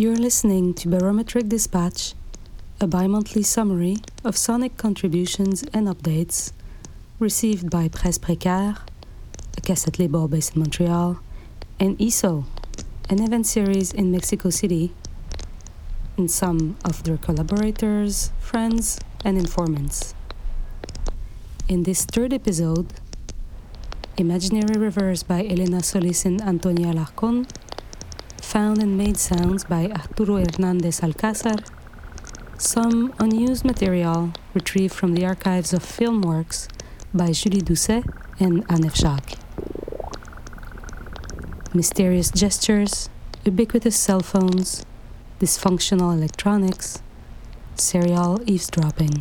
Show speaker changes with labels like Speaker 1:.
Speaker 1: You're listening to Barometric Dispatch, a bi monthly summary of sonic contributions and updates received by Presses Précaires, a cassette label based in Montreal, and ISO, an event series in Mexico City, and some of their collaborators, friends, and informants. In this third episode, Imaginary Rivers by Elena Solis and Antonia Alarcón, found and made sounds by Arturo Hernández Alcázar, some unused material retrieved from the archives of Filmworks by Julie Doucet and Anne Jacques. Mysterious gestures, ubiquitous cell phones, dysfunctional electronics, serial eavesdropping.